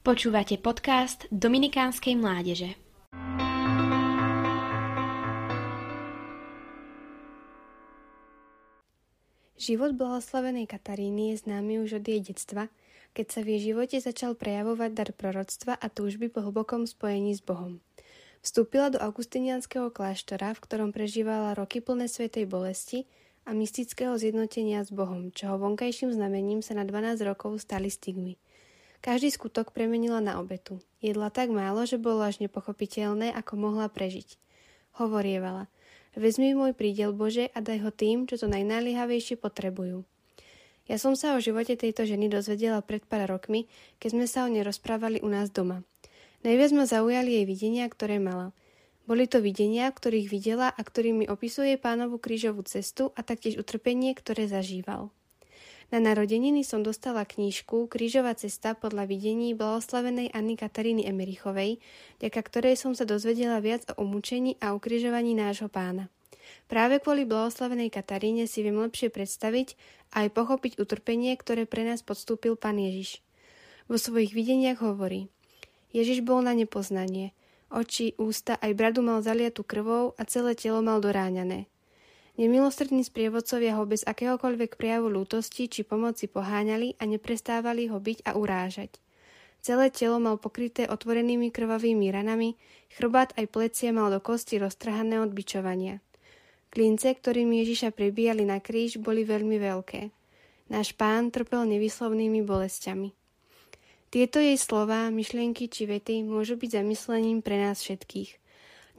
Počúvate podcast Dominikánskej mládeže. Život blahoslavenej Kataríny je známy už od jej detstva, keď sa v jej živote začal prejavovať dar proroctva a túžby po hlbokom spojení s Bohom. Vstúpila do augustinianského kláštora, v ktorom prežívala roky plné svetej bolesti a mystického zjednotenia s Bohom, čoho vonkajším znamením sa na 12 rokov stali stigmy – každý skutok premenila na obetu. Jedla tak málo, že bolo až nepochopiteľné, ako mohla prežiť. Hovorievala, vezmi môj prídel Bože a daj ho tým, čo to najnáliehavejšie potrebujú. Ja som sa o živote tejto ženy dozvedela pred pár rokmi, keď sme sa o nej rozprávali u nás doma. Najviac ma zaujali jej videnia, ktoré mala. Boli to videnia, ktorých videla a ktorými opisuje pánovu krížovú cestu a taktiež utrpenie, ktoré zažíval. Na narodeniny som dostala knížku Krížová cesta podľa videní blahoslavenej Anny Kataríny Emerichovej, ďaká ktorej som sa dozvedela viac o umúčení a ukrižovaní nášho pána. Práve kvôli blahoslavenej Kataríne si viem lepšie predstaviť a aj pochopiť utrpenie, ktoré pre nás podstúpil pán Ježiš. Vo svojich videniach hovorí Ježiš bol na nepoznanie. Oči, ústa aj bradu mal zaliatu krvou a celé telo mal doráňané. Nemilostrední sprievodcovia ho bez akéhokoľvek prejavu lútosti či pomoci poháňali a neprestávali ho byť a urážať. Celé telo mal pokryté otvorenými krvavými ranami, chrbát aj plecia mal do kosti roztrhané od bičovania. Klince, ktorými Ježiša prebíjali na kríž, boli veľmi veľké. Náš pán trpel nevyslovnými bolestiami. Tieto jej slová, myšlienky či vety môžu byť zamyslením pre nás všetkých.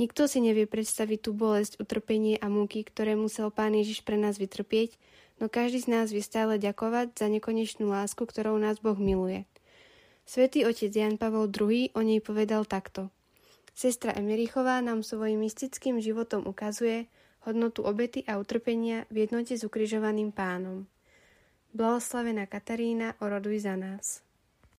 Nikto si nevie predstaviť tú bolesť, utrpenie a múky, ktoré musel Pán Ježiš pre nás vytrpieť, no každý z nás vie stále ďakovať za nekonečnú lásku, ktorou nás Boh miluje. Svetý otec Jan Pavol II o nej povedal takto. Sestra Emerichová nám svojim mystickým životom ukazuje hodnotu obety a utrpenia v jednote s ukrižovaným pánom. Blahoslavená Katarína, oroduj za nás.